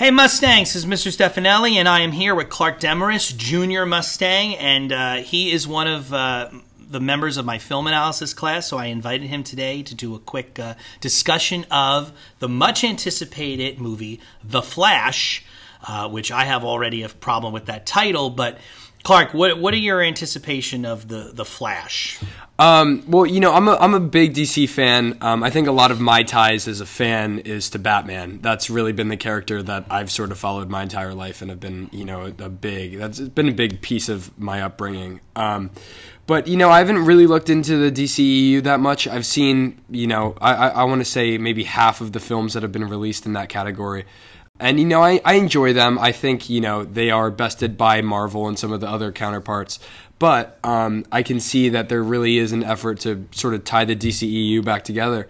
Hey Mustangs, this is Mr. Stefanelli, and I am here with Clark Demarest, Junior Mustang, and uh, he is one of uh, the members of my film analysis class. So I invited him today to do a quick uh, discussion of the much anticipated movie The Flash, uh, which I have already a problem with that title, but. Clark, what what are your anticipation of the the Flash? Um, well, you know, I'm a I'm a big DC fan. Um, I think a lot of my ties as a fan is to Batman. That's really been the character that I've sort of followed my entire life and have been, you know, a, big that's been a big piece of my upbringing. Um, but you know, I haven't really looked into the DCEU that much. I've seen, you know, I I, I want to say maybe half of the films that have been released in that category. And you know, I, I enjoy them. I think you know they are bested by Marvel and some of the other counterparts. But um, I can see that there really is an effort to sort of tie the DCEU back together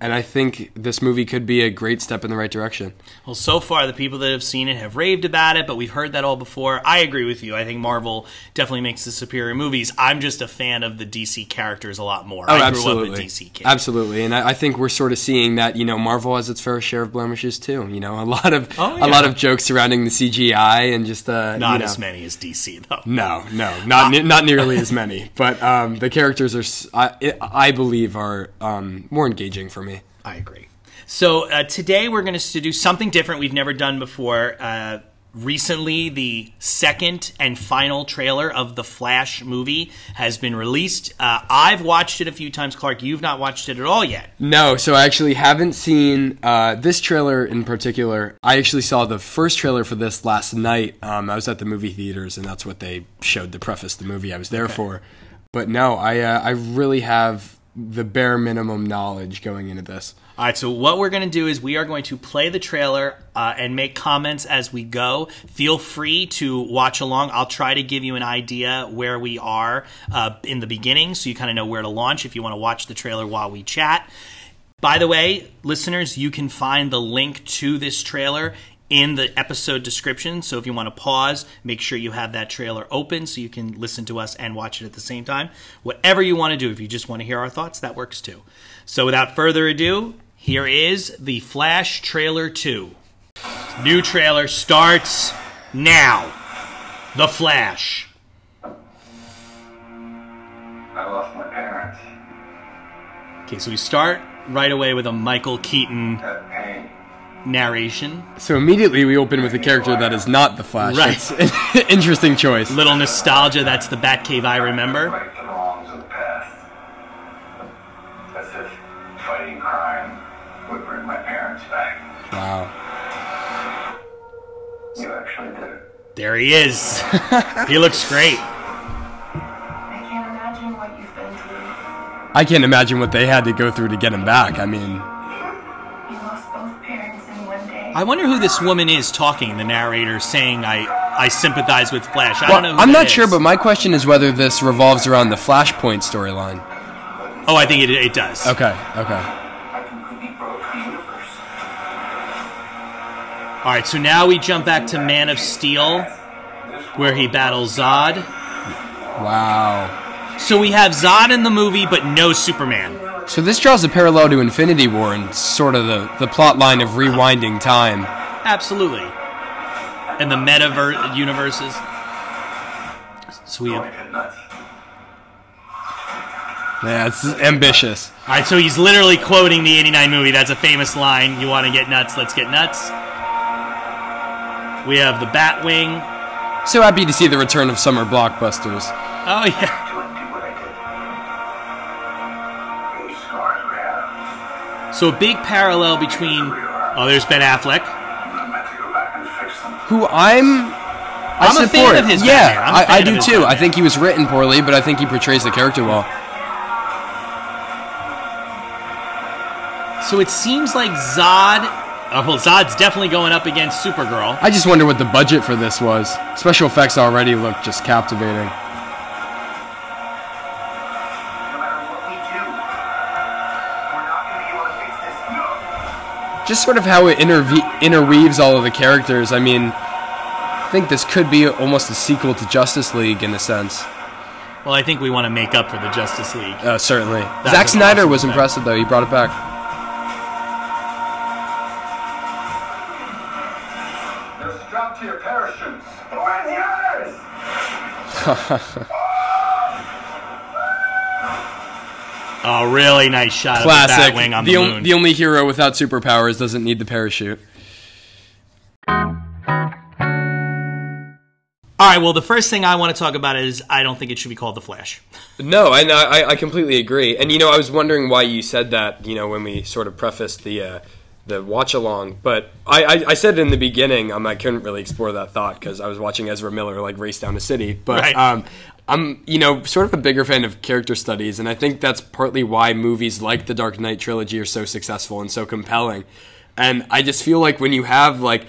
and I think this movie could be a great step in the right direction. Well, so far, the people that have seen it have raved about it, but we've heard that all before. I agree with you. I think Marvel definitely makes the superior movies. I'm just a fan of the DC characters a lot more. Oh, I absolutely. grew up a DC kid. Absolutely, and I, I, think we're sort of seeing that. You know, Marvel has its fair share of blemishes too. You know, a lot of oh, yeah. a lot of jokes surrounding the CGI and just uh, not you know. as many as DC though. No, no, not ne- not nearly as many. But um, the characters are, I, I believe, are um, more engaging for me. I agree. So uh, today we're going to do something different we've never done before. Uh, recently, the second and final trailer of the Flash movie has been released. Uh, I've watched it a few times. Clark, you've not watched it at all yet. No, so I actually haven't seen uh, this trailer in particular. I actually saw the first trailer for this last night. Um, I was at the movie theaters, and that's what they showed to preface the movie I was there okay. for. But no, I uh, I really have the bare minimum knowledge going into this. All right, so what we're going to do is we are going to play the trailer uh, and make comments as we go. Feel free to watch along. I'll try to give you an idea where we are uh, in the beginning so you kind of know where to launch if you want to watch the trailer while we chat. By the way, listeners, you can find the link to this trailer in the episode description. So if you want to pause, make sure you have that trailer open so you can listen to us and watch it at the same time. Whatever you want to do, if you just want to hear our thoughts, that works too. So without further ado, here is the Flash trailer 2. New trailer starts now. The Flash. I lost my parents. Okay, so we start right away with a Michael Keaton That pain. Narration. So immediately we open with a character that is not the Flash. Right. It's an interesting choice. Little nostalgia, that's the Batcave I remember. Right the wrongs of the past. As if fighting crime would bring my parents back. Wow. You actually did it. There he is. he looks great. I can't imagine what you've been through. I can't imagine what they had to go through to get him back. I mean, I wonder who this woman is talking, the narrator saying I I sympathize with Flash. I well, don't know who I'm not sure, but my question is whether this revolves around the Flashpoint storyline. Oh, I think it, it does. Okay, okay. I completely broke the universe. All right, so now we jump back to Man of Steel, where he battles Zod. Wow. So we have Zod in the movie, but no Superman. So this draws a parallel to Infinity War and sort of the, the plot line of rewinding time. Absolutely. And the metaverse universes. So we have. nuts. Yeah, it's ambitious. All right, so he's literally quoting the '89 movie. That's a famous line. You want to get nuts? Let's get nuts. We have the Batwing. So happy to see the return of summer blockbusters. Oh yeah. So a big parallel between. Oh, there's Ben Affleck. I'm meant to go back and fix them. Who I'm. I I'm a fan of his Yeah, Batman. I, I do too. I think he was written poorly, but I think he portrays the character well. So it seems like Zod. Oh, well, Zod's definitely going up against Supergirl. I just wonder what the budget for this was. Special effects already look just captivating. Just sort of how it interve- interweaves all of the characters. I mean, I think this could be almost a sequel to Justice League in a sense. Well, I think we want to make up for the Justice League. Uh, certainly. That's Zack Snyder awesome was effect. impressive, though. He brought it back. strapped to your parachutes. Where's yours? Oh, really nice shot Classic. of the Batwing on the, the, on- moon. the only hero without superpowers doesn't need the parachute. All right. Well, the first thing I want to talk about is I don't think it should be called the Flash. No, I, I I completely agree. And you know, I was wondering why you said that. You know, when we sort of prefaced the uh, the watch along, but I, I, I said in the beginning, um, I couldn't really explore that thought because I was watching Ezra Miller like race down a city. But Right. um, I'm you know sort of a bigger fan of character studies, and I think that's partly why movies like the Dark Knight trilogy are so successful and so compelling. And I just feel like when you have like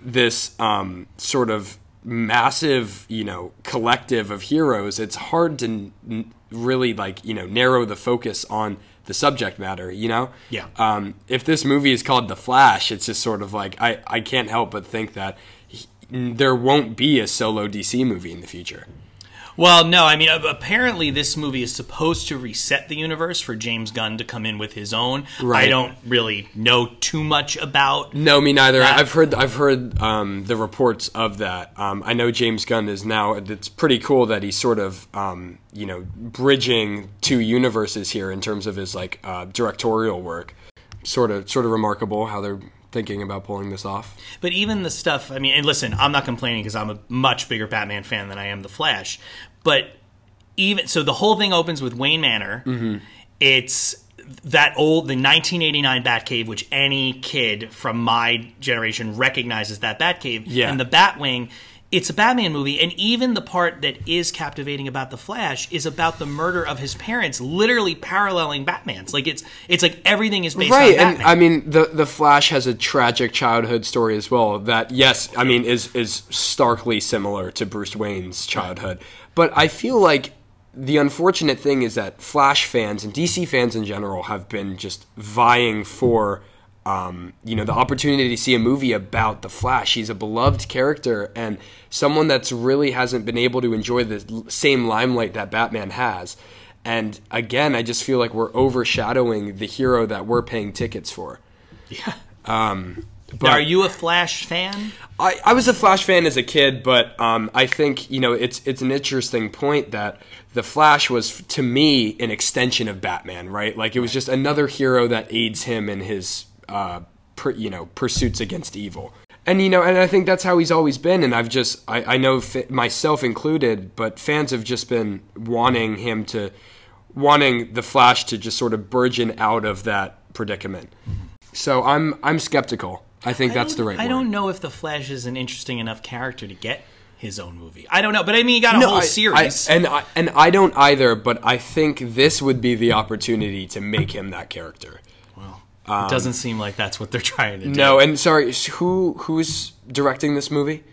this um, sort of massive, you know, collective of heroes, it's hard to n- really like, you know, narrow the focus on the subject matter, you know? Yeah. Um, if this movie is called The Flash, it's just sort of like, I, I can't help but think that he, there won't be a solo DC movie in the future. Well, no, I mean, apparently this movie is supposed to reset the universe for James Gunn to come in with his own. I don't really know too much about. No, me neither. That- I've heard I've heard um, the reports of that. Um, I know James Gunn is now. It's pretty cool that he's sort of um, you know bridging two universes here in terms of his like uh, directorial work. Sort of sort of remarkable how they're thinking about pulling this off. But even the stuff, I mean, and listen, I'm not complaining because I'm a much bigger Batman fan than I am the Flash. But even so, the whole thing opens with Wayne Manor. Mm-hmm. It's that old, the 1989 Batcave, which any kid from my generation recognizes that Batcave. Yeah. And the Batwing. It's a Batman movie, and even the part that is captivating about the Flash is about the murder of his parents, literally paralleling Batman's. Like it's it's like everything is based right on Batman. Right, and i mean the the flash has a tragic childhood story as well that yes i mean is is starkly similar to bruce wayne's childhood but i feel like the unfortunate thing is that flash fans and dc fans in general have been just vying for um, you know the opportunity to see a movie about the flash he's a beloved character and someone that's really hasn't been able to enjoy the same limelight that batman has and again, I just feel like we're overshadowing the hero that we're paying tickets for. Yeah. Um, Now, but are you a Flash fan? I, I was a Flash fan as a kid, but um, I think you know it's it's an interesting point that the Flash was to me an extension of Batman, right? Like it was just another hero that aids him in his uh, per, you know pursuits against evil. And you know, and I think that's how he's always been. And I've just, I, I know f- myself included, but fans have just been wanting him to, wanting the Flash to just sort of burgeon out of that predicament. So I'm, I'm skeptical. I think that's the right. I word. don't know if the Flash is an interesting enough character to get his own movie. I don't know, but I mean, he got a whole I- series. I, and I, and I don't either, but I think this would be the opportunity to make him that character. Um, it doesn't seem like that's what they're trying to do. No, and sorry, who who's directing this movie?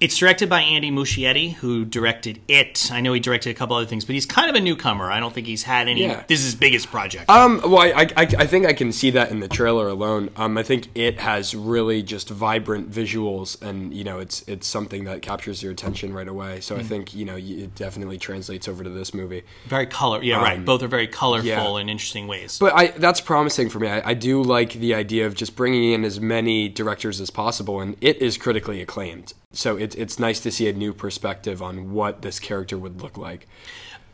It's directed by Andy Muschietti, who directed It. I know he directed a couple other things, but he's kind of a newcomer. I don't think he's had any. Yeah. This is his biggest project. Um, well, I, I, I think I can see that in the trailer alone. Um, I think it has really just vibrant visuals, and you know, it's it's something that captures your attention right away. So I think you know, it definitely translates over to this movie. very color. Yeah, right. Both are very colorful um, yeah. in interesting ways. But I, that's promising for me. I, I do like the idea of just bringing in as many directors as possible, and it is critically acclaimed. So it's it's nice to see a new perspective on what this character would look like.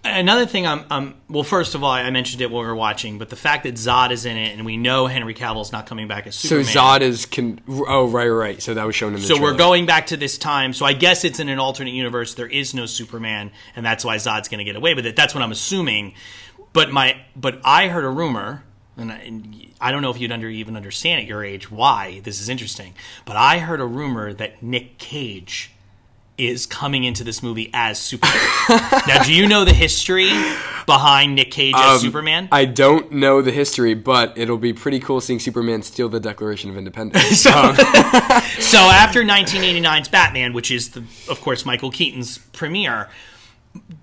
Another thing, I'm, I'm well. First of all, I mentioned it while we were watching, but the fact that Zod is in it, and we know Henry Cavill's not coming back as Superman. So Zod is can. oh right right. So that was shown in the So we're going back to this time. So I guess it's in an alternate universe. There is no Superman, and that's why Zod's going to get away with it. That's what I'm assuming. But my but I heard a rumor, and I, and I don't know if you'd under, even understand at your age why this is interesting. But I heard a rumor that Nick Cage is coming into this movie as Superman. now, do you know the history behind Nick Cage as Superman? Um, I don't know the history, but it'll be pretty cool seeing Superman steal the Declaration of Independence. So, so after 1989's Batman, which is the, of course Michael Keaton's premiere,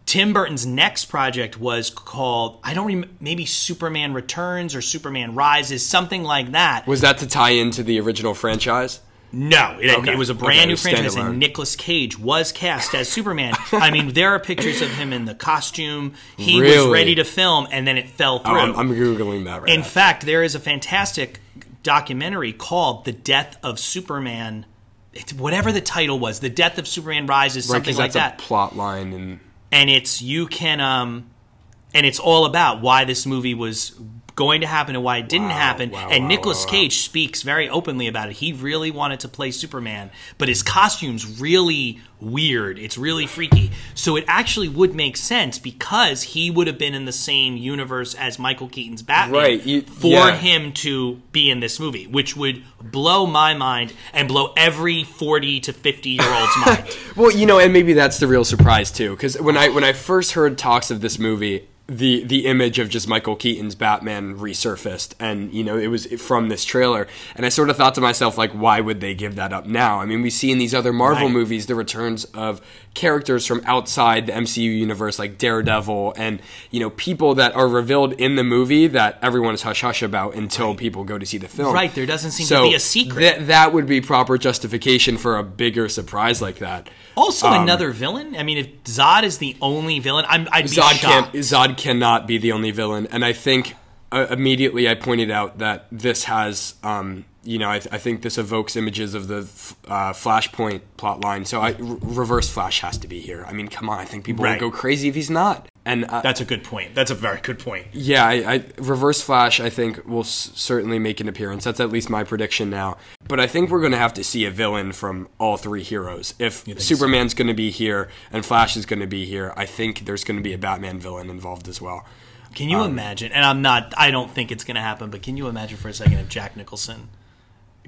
Tim Burton's next project was called I don't remember maybe Superman Returns or Superman Rises, something like that. was that to tie into the original franchise? No, it, Okay. it was a brand it new franchise, and Nicolas Cage was cast as Superman. I mean, there are pictures of him in the costume. He was ready to film, and then it fell through. Oh, I'm, I'm googling that right In fact, there is a fantastic documentary called "The Death of Superman." it's whatever the title was, the death of Superman rises, Right, something because like that. a plot line, and and it's you can um and it's all about why this movie was going to happen and why it didn't Wow, happen. wow, and wow, Nicolas wow, wow. Cage speaks very openly about it. He really wanted to play Superman but his costume's really weird. It's really freaky. So it actually would make sense because he would have been in the same universe as Michael Keaton's Batman Right, you- for yeah. him to be in this movie which would blow my mind and blow every 40 to 50 year old's mind. Well, you know, and maybe that's the real surprise too, because when I when I first heard talks of this movie, the the image of just Michael Keaton's Batman resurfaced, and you know, it was from this trailer, and I sort of thought to myself, like, why would they give that up now? I mean, we see in these other Marvel Right. movies the returns of characters from outside the MCU universe, like Daredevil, and you know, people that are revealed in the movie that everyone is hush hush about until people go to see the film. Right, there doesn't seem to be a secret. That that would be proper justification for a bigger surprise like that. Also, Um, another villain. I mean, if Zod is the only villain, I'm, I'd be Zod shocked. can't. Zod cannot be the only villain, and I think uh, immediately I pointed out that this has, um, you know, I, I think this evokes images of the f- uh, Flashpoint plot line. So I, R- Reverse Flash has to be here. I mean, come on, I think people Right. would go crazy if he's not. And uh, That's a good point. That's a very good point. yeah, I, I, Reverse Flash, I think, will s- certainly make an appearance. That's at least my prediction now. But I think we're going to have to see a villain from all three heroes. If Superman's going to be here and Flash is going to be here, I think there's going to be a Batman villain involved as well. Can you Um, imagine? And I'm not. I don't think it's going to happen. But can you imagine for a second if Jack Nicholson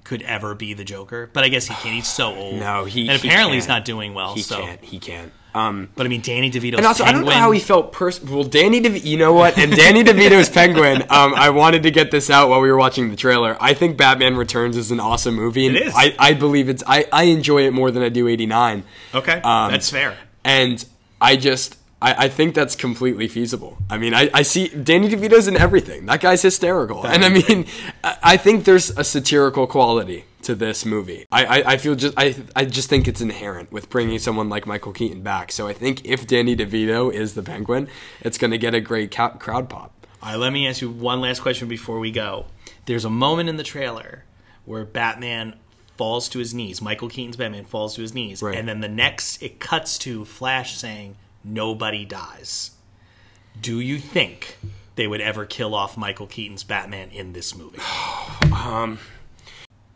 could ever be the Joker? But I guess he can't. He's so old. No, he and he apparently he's can't. not doing well. He so, can't. He can't. Um, but I mean, Danny DeVito's and also, I don't know how he felt. Pers- well, Danny, DeVito, you know what? And Danny DeVito's Penguin. Um, I wanted to get this out while we were watching the trailer. I think Batman Returns is an awesome movie. And It is. I, I believe it's. I, I enjoy it more than I do '89. Okay, Um, that's fair. And I just, I, I think that's completely feasible. I mean, I, I see Danny DeVito's in everything. That guy's hysterical. and I mean, I, I think there's a satirical quality to this movie. I, I, I feel just, I, I just think it's inherent with bringing someone like Michael Keaton back. So I think if Danny DeVito is the Penguin, it's going to get a great ca- crowd pop. All right, let me ask you one last question before we go. There's a moment in the trailer where Batman falls to his knees. Michael Keaton's Batman falls to his knees, Right. and then the next it cuts to Flash saying, "Nobody dies." Do you think they would ever kill off Michael Keaton's Batman in this movie?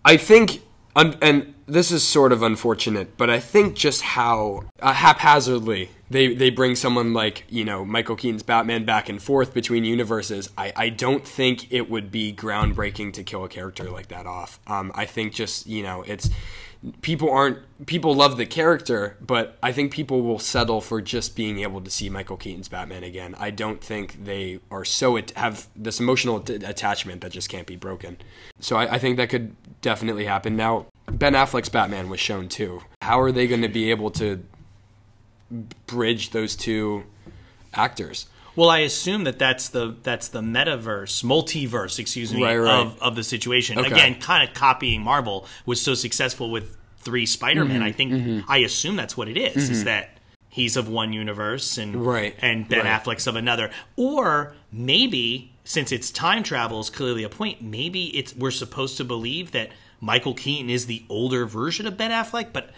I think, and this is sort of unfortunate, but I think just how uh, haphazardly they, they bring someone like, you know, Michael Keaton's Batman back and forth between universes, I, I don't think it would be groundbreaking to kill a character like that off. Um, I think just, you know, it's. People aren't. People love the character, but I think people will settle for just being able to see Michael Keaton's Batman again. I don't think they are so at- have this emotional t- attachment that just can't be broken. So I, I think that could definitely happen. Now, Ben Affleck's Batman was shown too. How are they going to be able to bridge those two actors? Well, I assume that that's the that's the metaverse, multiverse, excuse me, Right, right. of of the situation. Okay. Again, kind of copying Marvel was so successful with three Spider-Man. Mm-hmm, I think I assume that's what it is, Is that he's of one universe and Right, and Ben right. Affleck's of another, or maybe since it's time travel is clearly a point, maybe it's we're supposed to believe that Michael Keaton is the older version of Ben Affleck, but.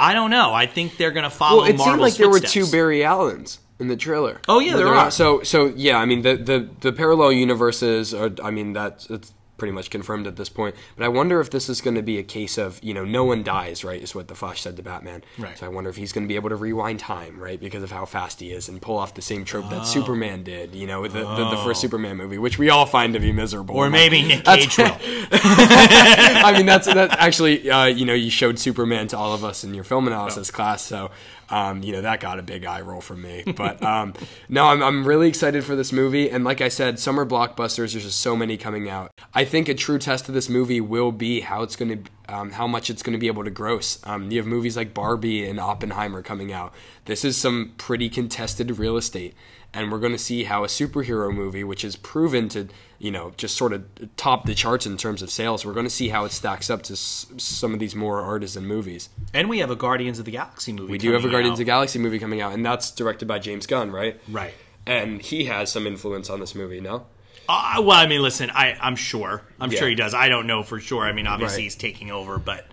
I don't know. I think they're going to follow Well, it seemed Marvel's like there were two Barry Allens in the trailer. Oh, yeah, But there are. So so yeah, I mean the the, the parallel universes are. I mean that's it's pretty much confirmed at this point. But I wonder if this is going to be a case of you know no one dies, right? Is what the Flash said to Batman. Right. So I wonder if he's going to be able to rewind time, right, because of how fast he is, and pull off the same trope that Superman did. You know, with the, the, the first Superman movie, which we all find to be miserable. Or maybe Nick Cage will. I mean, that's that actually. Uh, you know, you showed Superman to all of us in your film analysis class, so um, you know that got a big eye roll from me. But um, no, I'm I'm really excited for this movie, and like I said, summer blockbusters. There's just so many coming out. I think a true test of this movie will be how it's going to. Um, how much it's going to be able to gross. Um, you have movies like Barbie and Oppenheimer coming out. This is some pretty contested real estate, and we're going to see how a superhero movie, which is proven to, you know, just sort of top the charts in terms of sales, we're going to see how it stacks up to s- some of these more artisan movies. And we have a Guardians of the Galaxy movie. We do have a Guardians out. of the Galaxy movie coming out, and that's directed by James Gunn, right? Right. And he has some influence on this movie, no? Uh, well, I mean, listen, I, I'm sure. I'm Yeah. sure he does. I don't know for sure. I mean, obviously Right. he's taking over, but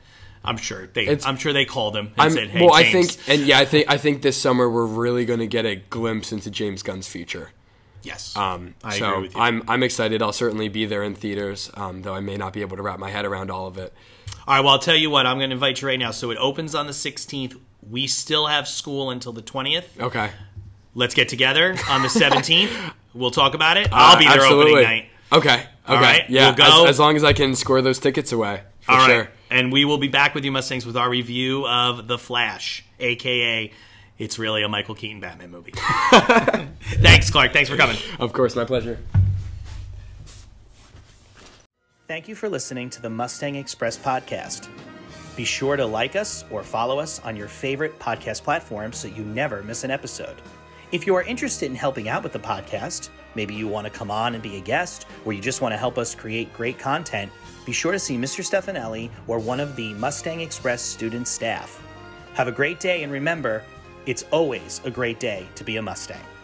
I'm sure they. It's- I'm sure they called him and I'm, said, "Hey, well, I think, and yeah, I think I think this summer we're really going to get a glimpse into James Gunn's future. yes. Um, I so agree with you. I'm I'm excited. I'll certainly be there in theaters, um, though I may not be able to wrap my head around all of it. All right. Well, I'll tell you what. I'm going to invite you right now. So it opens on the 16th. We still have school until the 20th. Okay, Let's get together on the 17th. We'll talk about it. Uh, I'll be there Absolutely. opening night. Okay, okay, All right, yeah. we'll go. As, as long as I can score those tickets away, for All right. sure. And we will be back with you, Mustangs, with our review of The Flash, aka it's really a Michael Keaton Batman movie. Thanks, Clark. Thanks for coming. Of course, my pleasure. Thank you for listening to the Mustang Express podcast. Be sure to like us or follow us on your favorite podcast platform so you never miss an episode. If you are interested in helping out with the podcast, maybe you want to come on and be a guest, or you just want to help us create great content, be sure to see Mr. Stefanelli or one of the Mustang Express student staff. Have a great day, and remember, it's always a great day to be a Mustang.